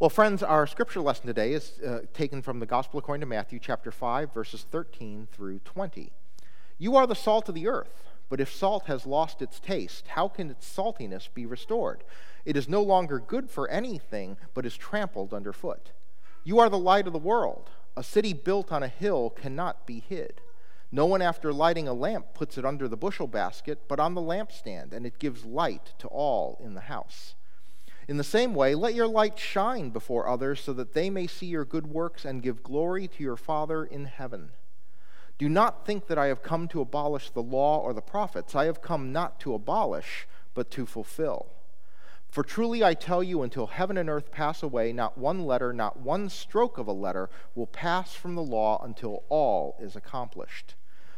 Well, friends, our scripture lesson today is uh, taken from the Gospel according to Matthew, chapter 5, verses 13 through 20. You are the salt of the earth, but if salt has lost its taste, how can its saltiness be restored? It is no longer good for anything, but is trampled underfoot. You are the light of the world. A city built on a hill cannot be hid. No one, after lighting a lamp, puts it under the bushel basket, but on the lampstand, and it gives light to all in the house. In the same way, let your light shine before others so that they may see your good works and give glory to your Father in heaven. Do not think that I have come to abolish the law or the prophets. I have come not to abolish, but to fulfill. For truly I tell you, until heaven and earth pass away, not one letter, not one stroke of a letter will pass from the law until all is accomplished.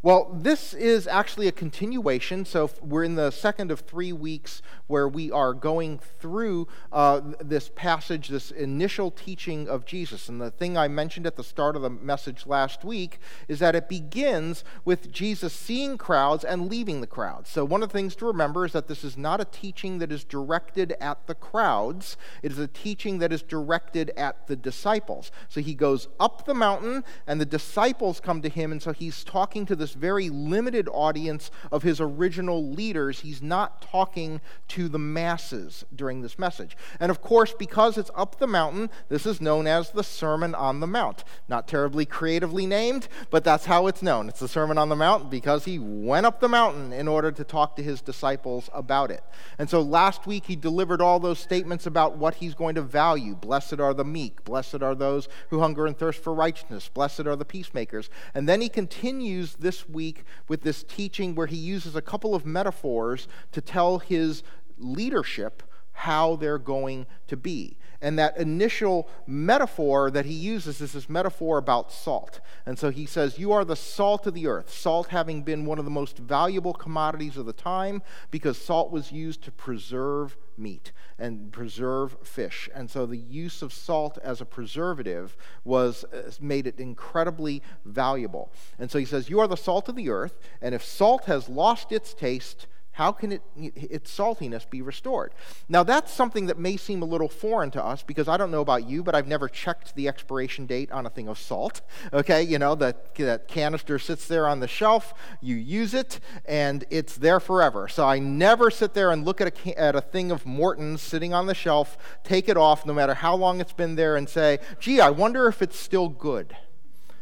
Well, this is actually a continuation. So we're in the second of three weeks where we are going through uh, this passage, this initial teaching of Jesus. And the thing I mentioned at the start of the message last week is that it begins with Jesus seeing crowds and leaving the crowds. So one of the things to remember is that this is not a teaching that is directed at the crowds, it is a teaching that is directed at the disciples. So he goes up the mountain, and the disciples come to him, and so he's talking to the this very limited audience of his original leaders. He's not talking to the masses during this message. And of course, because it's up the mountain, this is known as the Sermon on the Mount. Not terribly creatively named, but that's how it's known. It's the Sermon on the Mount because he went up the mountain in order to talk to his disciples about it. And so last week he delivered all those statements about what he's going to value. Blessed are the meek, blessed are those who hunger and thirst for righteousness, blessed are the peacemakers. And then he continues this this week with this teaching where he uses a couple of metaphors to tell his leadership how they're going to be. And that initial metaphor that he uses is this metaphor about salt. And so he says, You are the salt of the earth. Salt having been one of the most valuable commodities of the time because salt was used to preserve meat and preserve fish. And so the use of salt as a preservative was uh, made it incredibly valuable. And so he says, You are the salt of the earth, and if salt has lost its taste, how can it, its saltiness be restored? Now, that's something that may seem a little foreign to us because I don't know about you, but I've never checked the expiration date on a thing of salt. Okay, you know, that, that canister sits there on the shelf, you use it, and it's there forever. So I never sit there and look at a, at a thing of Morton's sitting on the shelf, take it off, no matter how long it's been there, and say, gee, I wonder if it's still good.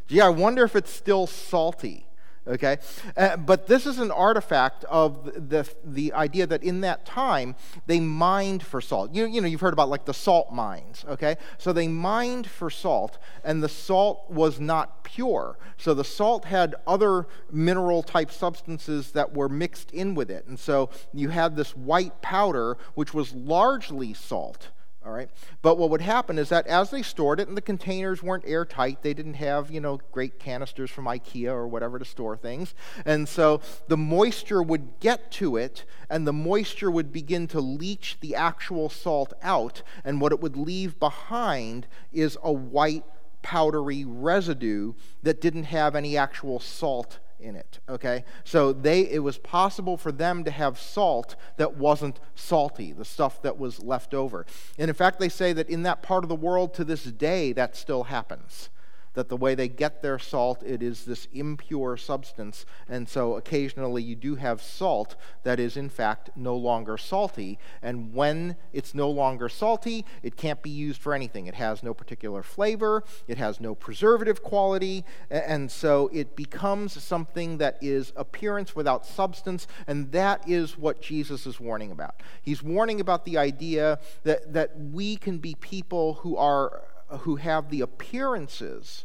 Gee, I wonder if it's still salty okay? Uh, but this is an artifact of the, the idea that in that time they mined for salt. You, you know, you've heard about like the salt mines, okay? So they mined for salt, and the salt was not pure. So the salt had other mineral type substances that were mixed in with it. And so you had this white powder, which was largely salt. All right. But what would happen is that as they stored it, and the containers weren't airtight, they didn't have, you know, great canisters from IKEA or whatever to store things. And so the moisture would get to it, and the moisture would begin to leach the actual salt out. And what it would leave behind is a white, powdery residue that didn't have any actual salt in it okay? So they it was possible for them to have salt that wasn't salty the stuff that was left over. And in fact they say that in that part of the world to this day that still happens that the way they get their salt, it is this impure substance. And so occasionally you do have salt that is, in fact, no longer salty. And when it's no longer salty, it can't be used for anything. It has no particular flavor, it has no preservative quality. And so it becomes something that is appearance without substance. And that is what Jesus is warning about. He's warning about the idea that, that we can be people who are who have the appearances,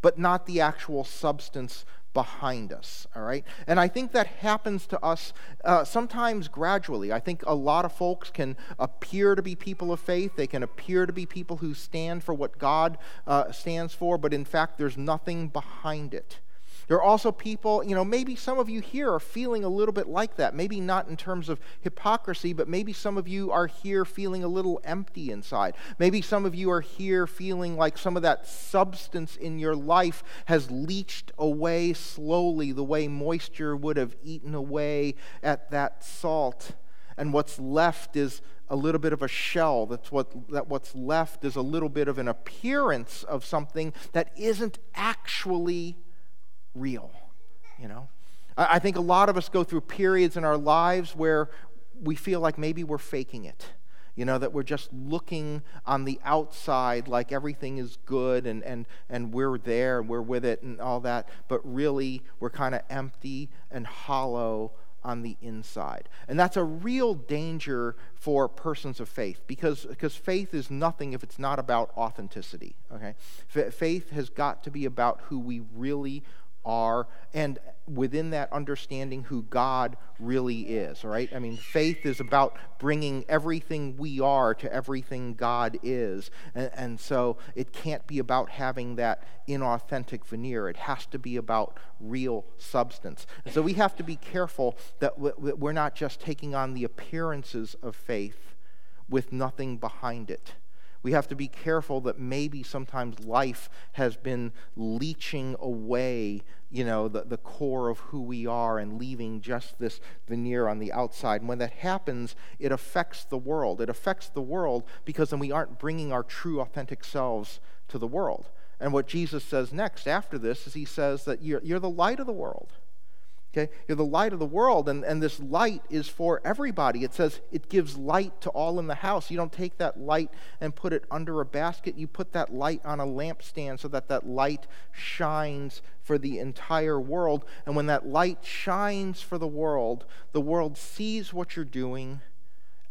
but not the actual substance behind us, all right? And I think that happens to us uh, sometimes gradually. I think a lot of folks can appear to be people of faith, they can appear to be people who stand for what God uh, stands for, but in fact, there's nothing behind it. There are also people, you know, maybe some of you here are feeling a little bit like that. Maybe not in terms of hypocrisy, but maybe some of you are here feeling a little empty inside. Maybe some of you are here feeling like some of that substance in your life has leached away slowly, the way moisture would have eaten away at that salt. And what's left is a little bit of a shell. That's what, that what's left is a little bit of an appearance of something that isn't actually real. You know? I, I think a lot of us go through periods in our lives where we feel like maybe we're faking it. You know, that we're just looking on the outside like everything is good and, and, and we're there and we're with it and all that, but really we're kind of empty and hollow on the inside. And that's a real danger for persons of faith because, because faith is nothing if it's not about authenticity. Okay? F- faith has got to be about who we really are and within that understanding who God really is, all right? I mean, faith is about bringing everything we are to everything God is. And, and, so it can't be about having that inauthentic veneer. It has to be about real substance. And so we have to be careful that we're not just taking on the appearances of faith with nothing behind it. We have to be careful that maybe sometimes life has been leaching away, you know, the, the core of who we are and leaving just this veneer on the outside. And when that happens, it affects the world. It affects the world because then we aren't bringing our true, authentic selves to the world. And what Jesus says next after this is he says that you're, you're the light of the world. Okay? You're the light of the world, and, and this light is for everybody. It says it gives light to all in the house. You don't take that light and put it under a basket. You put that light on a lampstand so that that light shines for the entire world. And when that light shines for the world, the world sees what you're doing,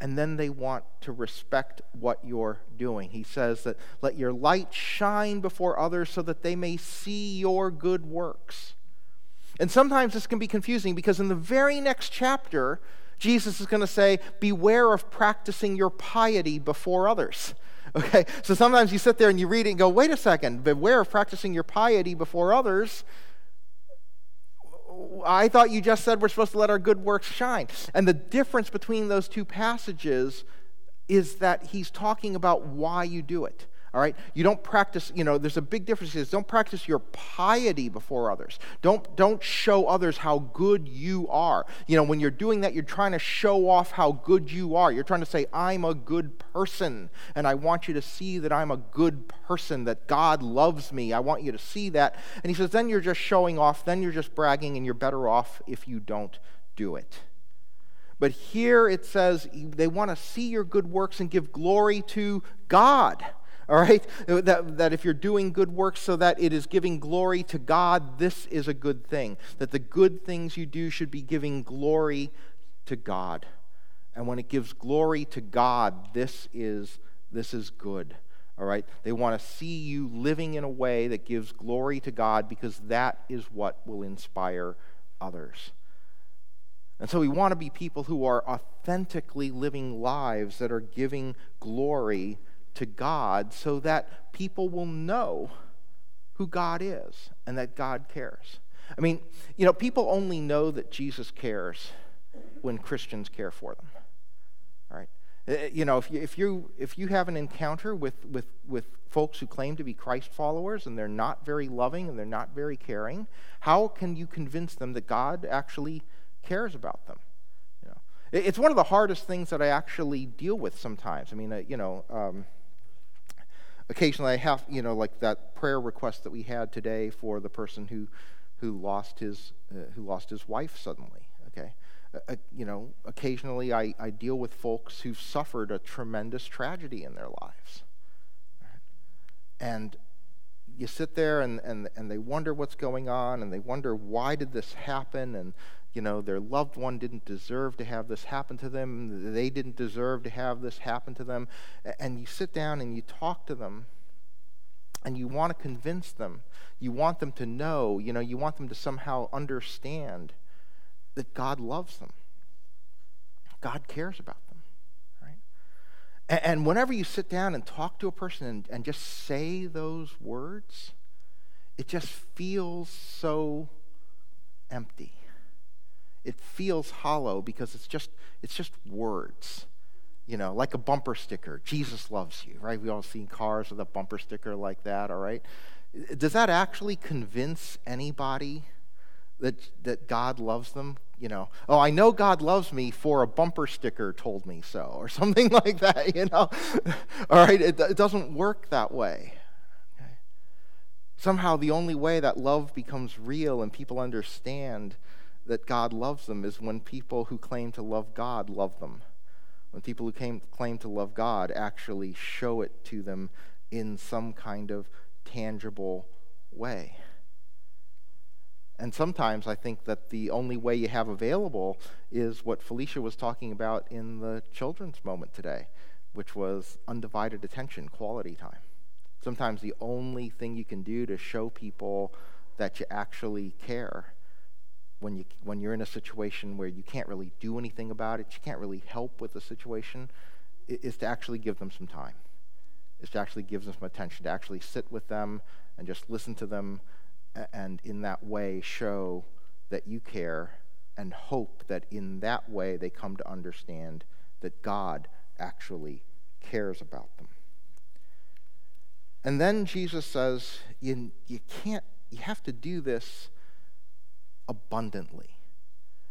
and then they want to respect what you're doing. He says that let your light shine before others so that they may see your good works and sometimes this can be confusing because in the very next chapter, Jesus is going to say, Beware of practicing your piety before others. Okay? So sometimes you sit there and you read it and go, Wait a second, beware of practicing your piety before others. I thought you just said we're supposed to let our good works shine. And the difference between those two passages is that he's talking about why you do it. All right? You don't practice, you know, there's a big difference. Is don't practice your piety before others. Don't, don't show others how good you are. You know, when you're doing that, you're trying to show off how good you are. You're trying to say, I'm a good person, and I want you to see that I'm a good person, that God loves me. I want you to see that. And he says, then you're just showing off, then you're just bragging, and you're better off if you don't do it. But here it says they want to see your good works and give glory to God all right? That, that if you're doing good works so that it is giving glory to God, this is a good thing. That the good things you do should be giving glory to God. And when it gives glory to God, this is, this is good. All right? They want to see you living in a way that gives glory to God because that is what will inspire others. And so we want to be people who are authentically living lives that are giving glory to God so that people will know who God is and that God cares. I mean, you know, people only know that Jesus cares when Christians care for them. All right? Uh, you know, if you, if you, if you have an encounter with, with, with folks who claim to be Christ followers and they're not very loving and they're not very caring, how can you convince them that God actually cares about them? You know, it's one of the hardest things that I actually deal with sometimes. I mean, uh, you know, um, occasionally I have, you know, like that prayer request that we had today for the person who, who lost his, uh, who lost his wife suddenly. Okay, uh, uh, you know, occasionally I, I deal with folks who've suffered a tremendous tragedy in their lives, and you sit there and, and, and they wonder what's going on and they wonder why did this happen and you know, their loved one didn't deserve to have this happen to them. They didn't deserve to have this happen to them. And you sit down and you talk to them and you want to convince them. You want them to know, you know, you want them to somehow understand that God loves them. God cares about them. Right? And, whenever you sit down and talk to a person and, and just say those words, it just feels so empty. It feels hollow because it's just, it's just words you know, like a bumper sticker. Jesus loves you, right? We all seen cars with a bumper sticker like that, all right? Does that actually convince anybody that, that God loves them? You know, oh, I know God loves me for a bumper sticker told me so, or something like that, you know? all right, it, it doesn't work that way. Okay? Somehow, the only way that love becomes real and people understand that God loves them is when people who claim to love God love them when people who came, claim to love God actually show it to them in some kind of tangible way. And sometimes I think that the only way you have available is what Felicia was talking about in the children's moment today, which was undivided attention, quality time. Sometimes the only thing you can do to show people that you actually care when, you, when you're in a situation where you can't really do anything about it, you can't really help with the situation, is to actually give them some time, is to actually give them some attention, to actually sit with them and just listen to them, and in that way show that you care and hope that in that way they come to understand that God actually cares about them. And then Jesus says, you, you can't, you have to do this abundantly.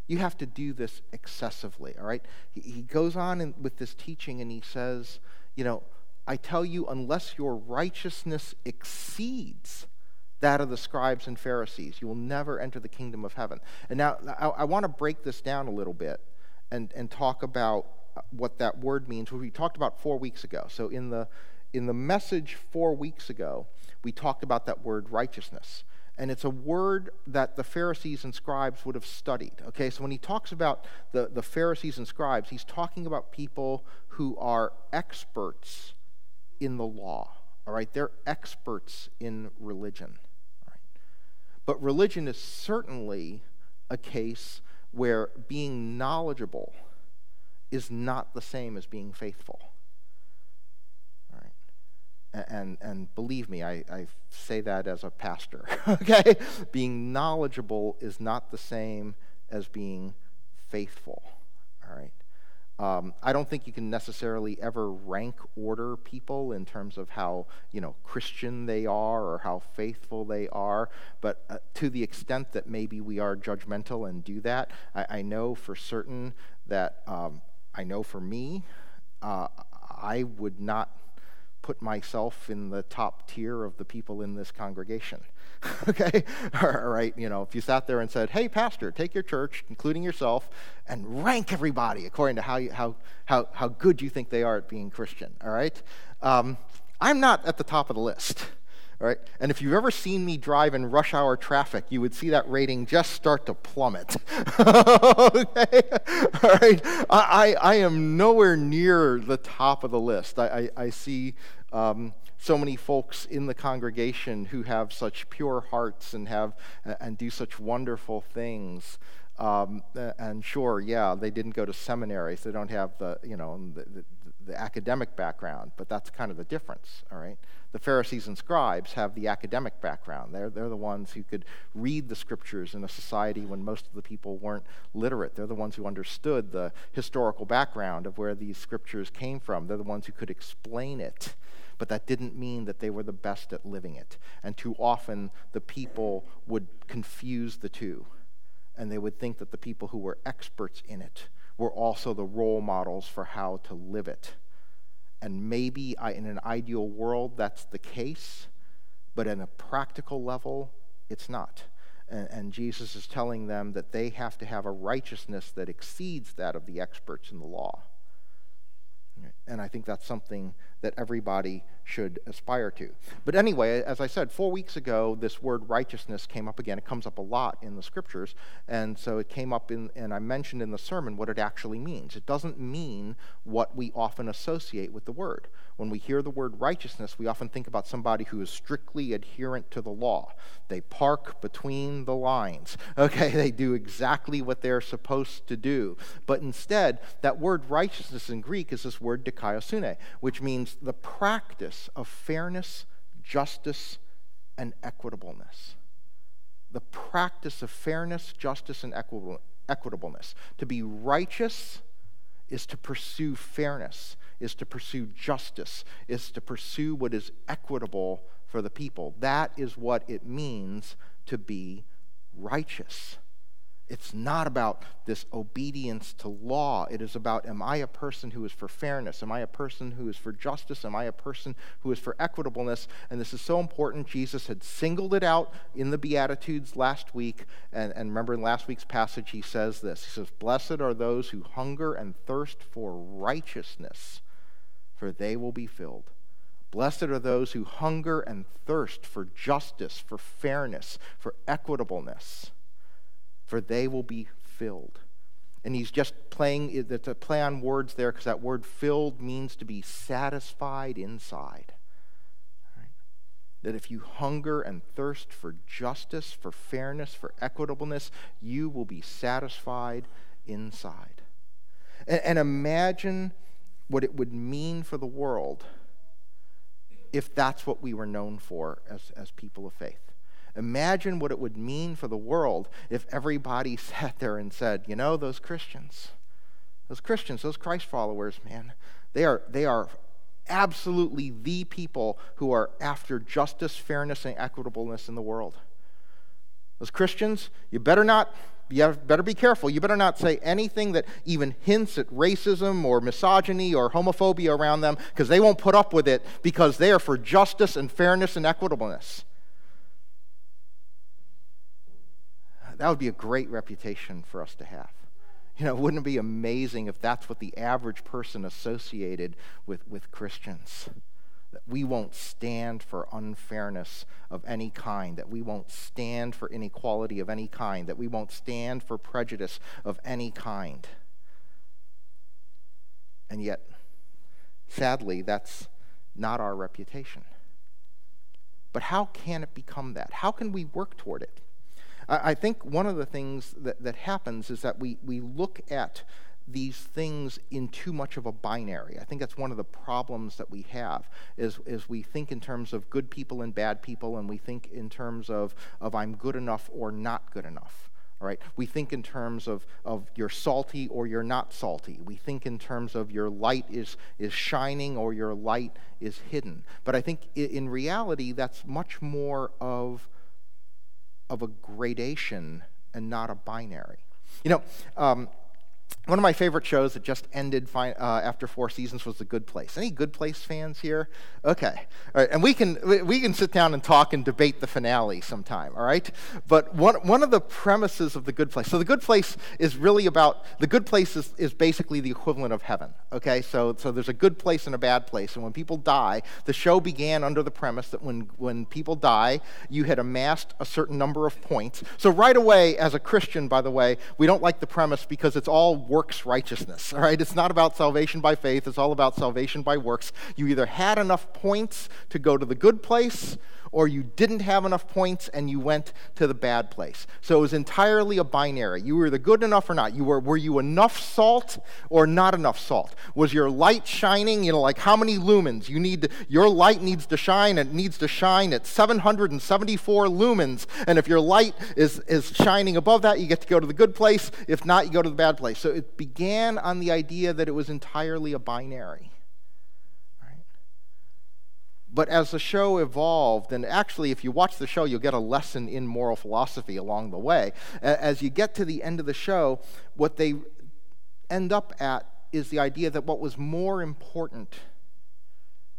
You have to do this excessively, all right? He, he goes on in, with this teaching and he says, you know, I tell you, unless your righteousness exceeds that of the scribes and Pharisees, you will never enter the kingdom of heaven. And now I, I want to break this down a little bit and, and talk about uh, what that word means, which we talked about four weeks ago. So in the in the message four weeks ago, we talked about that word righteousness and it's a word that the Pharisees and scribes would have studied. Okay, so when he talks about the, the Pharisees and scribes, he's talking about people who are experts in the law. All right, they're experts in religion. All right? But religion is certainly a case where being knowledgeable is not the same as being faithful and, and believe me, I, I say that as a pastor, okay? Being knowledgeable is not the same as being faithful, all right? Um, I don't think you can necessarily ever rank order people in terms of how you know Christian they are or how faithful they are, but uh, to the extent that maybe we are judgmental and do that, I, I know for certain that um, I know for me, uh, I would not put myself in the top tier of the people in this congregation. okay? All right, you know, if you sat there and said, hey, pastor, take your church, including yourself, and rank everybody according to how, you, how, how, how good you think they are at being Christian, all right? Um, I'm not at the top of the list. All right? And if you've ever seen me drive in rush hour traffic, you would see that rating just start to plummet. okay? All right? I, I, I, am nowhere near the top of the list. I, I, I see um, so many folks in the congregation who have such pure hearts and have and do such wonderful things. Um, and sure, yeah, they didn't go to seminaries. They don't have the you know the, the, the academic background, but that's kind of the difference. All right. The Pharisees and scribes have the academic background. They're, they're the ones who could read the scriptures in a society when most of the people weren't literate. They're the ones who understood the historical background of where these scriptures came from. They're the ones who could explain it but that didn't mean that they were the best at living it. And too often the people would confuse the two, and they would think that the people who were experts in it were also the role models for how to live it. And maybe in an ideal world that's the case, but in a practical level, it's not. And, and, Jesus is telling them that they have to have a righteousness that exceeds that of the experts in the law. And I think that's something that everybody should aspire to. But anyway, as I said, four weeks ago, this word righteousness came up again. It comes up a lot in the scriptures. And so it came up in, and I mentioned in the sermon what it actually means. It doesn't mean what we often associate with the word. When we hear the word righteousness, we often think about somebody who is strictly adherent to the law. They park between the lines. Okay, they do exactly what they're supposed to do. But instead, that word righteousness in Greek is this word dikaiosune, which means the practice of fairness, justice, and equitableness. the practice of fairness, justice, and equitableness. To be righteous is to pursue fairness, is to pursue justice, is to pursue what is equitable for the people. That is what it means to be righteous. It's not about this obedience to law. It is about am I a person who is for fairness? Am I a person who is for justice? Am I a person who is for equitableness? And this is so important. Jesus had singled it out in the Beatitudes last week. And, and remember in last week's passage, he says this He says, Blessed are those who hunger and thirst for righteousness, for they will be filled. Blessed are those who hunger and thirst for justice, for fairness, for equitableness for they will be filled. And he's just playing, it's a play on words there because that word filled means to be satisfied inside. That if you hunger and thirst for justice, for fairness, for equitableness, you will be satisfied inside. And, and imagine what it would mean for the world if that's what we were known for as, as people of faith. Imagine what it would mean for the world if everybody sat there and said, you know, those Christians, those Christians, those Christ followers, man, they are, they are absolutely the people who are after justice, fairness, and equitableness in the world. Those Christians, you better not, you better be careful. You better not say anything that even hints at racism or misogyny or homophobia around them because they won't put up with it because they are for justice and fairness and equitableness. That would be a great reputation for us to have. You know, wouldn't it be amazing if that's what the average person associated with, with Christians? That we won't stand for unfairness of any kind, that we won't stand for inequality of any kind, that we won't stand for prejudice of any kind. And yet, sadly, that's not our reputation. But how can it become that? How can we work toward it? I think one of the things that, that happens is that we, we look at these things in too much of a binary. I think that's one of the problems that we have is, is we think in terms of good people and bad people, and we think in terms of, of I'm good enough or not good enough. All right? We think in terms of, of you're salty or you're not salty. We think in terms of your light is, is shining or your light is hidden. But I think in reality, that's much more of of a gradation and not a binary. You know, um, one of my favorite shows that just ended fi- uh, after four seasons was The Good Place. Any Good Place fans here? Okay, all right, and we can we can sit down and talk and debate the finale sometime. All right, but one one of the premises of The Good Place. So The Good Place is really about the good place is, is basically the equivalent of heaven. Okay, so so there's a good place and a bad place, and when people die, the show began under the premise that when when people die, you had amassed a certain number of points. So right away, as a Christian, by the way, we don't like the premise because it's all works righteousness, all right? It's not about salvation by faith, it's all about salvation by works. You either had enough points to go to the good place or you didn't have enough points and you went to the bad place. So it was entirely a binary. You were either good enough or not. You were, were you enough salt or not enough salt? Was your light shining? You know, like how many lumens? You need to, your light needs to shine. It needs to shine at 774 lumens. And if your light is, is shining above that, you get to go to the good place. If not, you go to the bad place. So it began on the idea that it was entirely a binary. But as the show evolved, and actually, if you watch the show, you'll get a lesson in moral philosophy along the way. As you get to the end of the show, what they end up at is the idea that what was more important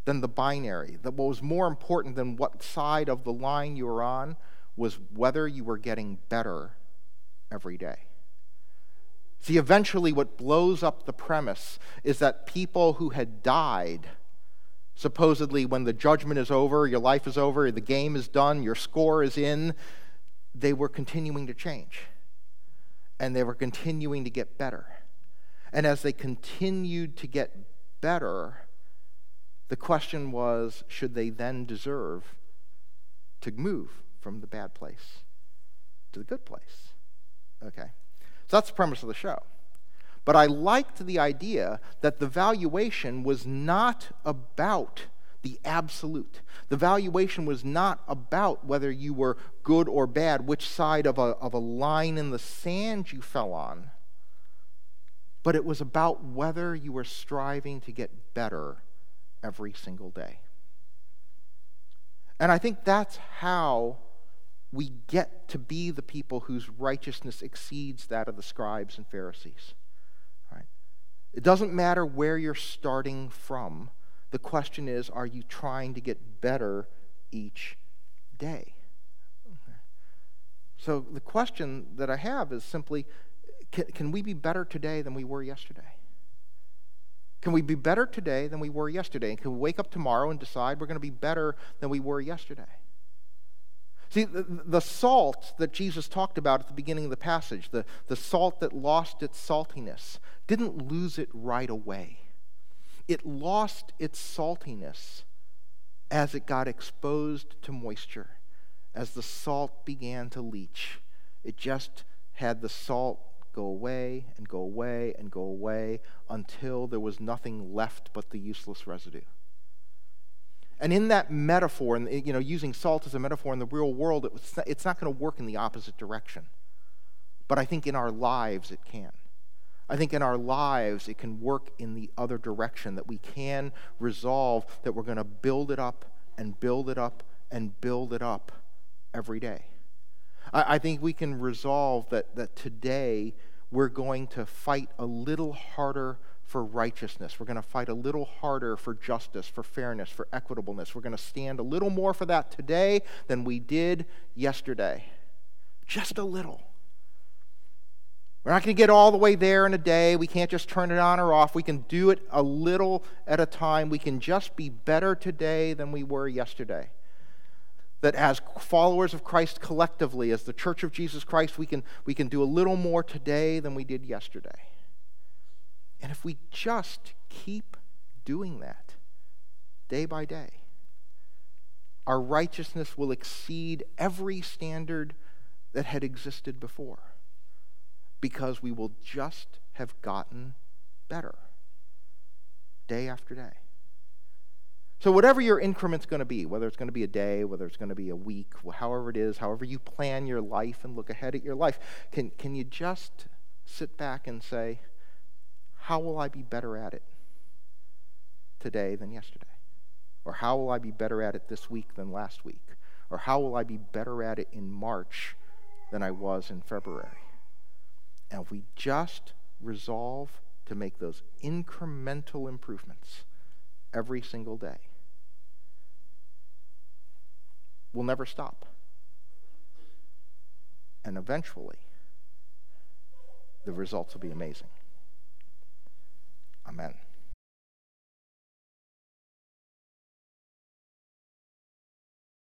than the binary, that what was more important than what side of the line you were on, was whether you were getting better every day. See, eventually, what blows up the premise is that people who had died supposedly when the judgment is over, your life is over, the game is done, your score is in, they were continuing to change. And they were continuing to get better. And as they continued to get better, the question was should they then deserve to move from the bad place to the good place? Okay. So that's the premise of the show. But I liked the idea that the valuation was not about the absolute. The valuation was not about whether you were good or bad, which side of a, of a line in the sand you fell on, but it was about whether you were striving to get better every single day. And I think that's how we get to be the people whose righteousness exceeds that of the scribes and Pharisees. It doesn't matter where you're starting from. The question is, are you trying to get better each day? So the question that I have is simply can, can we be better today than we were yesterday? Can we be better today than we were yesterday? And can we wake up tomorrow and decide we're going to be better than we were yesterday? See, the, the, salt that Jesus talked about at the beginning of the passage, the, the salt that lost its saltiness, didn't lose it right away. It lost its saltiness as it got exposed to moisture, as the salt began to leach. It just had the salt go away and go away and go away until there was nothing left but the useless residue. And in that metaphor, and you know, using salt as a metaphor in the real world, it was, it's not going to work in the opposite direction. But I think in our lives it can. I think in our lives it can work in the other direction, that we can resolve that we're going to build it up and build it up and build it up every day. I, I think we can resolve that, that today we're going to fight a little harder for righteousness. We're going to fight a little harder for justice, for fairness, for equitableness. We're going to stand a little more for that today than we did yesterday. Just a little. We're not going to get all the way there in a day. We can't just turn it on or off. We can do it a little at a time. We can just be better today than we were yesterday that as followers of Christ collectively, as the church of Jesus Christ, we can, we can do a little more today than we did yesterday. And if we just keep doing that day by day, our righteousness will exceed every standard that had existed before because we will just have gotten better day after day. So, whatever your increment's going to be, whether it's going to be a day, whether it's going to be a week, however it is, however you plan your life and look ahead at your life, can, can you just sit back and say, How will I be better at it today than yesterday? Or how will I be better at it this week than last week? Or how will I be better at it in March than I was in February? And if we just resolve to make those incremental improvements, every single day. We'll never stop. And eventually, the results will be amazing. Amen.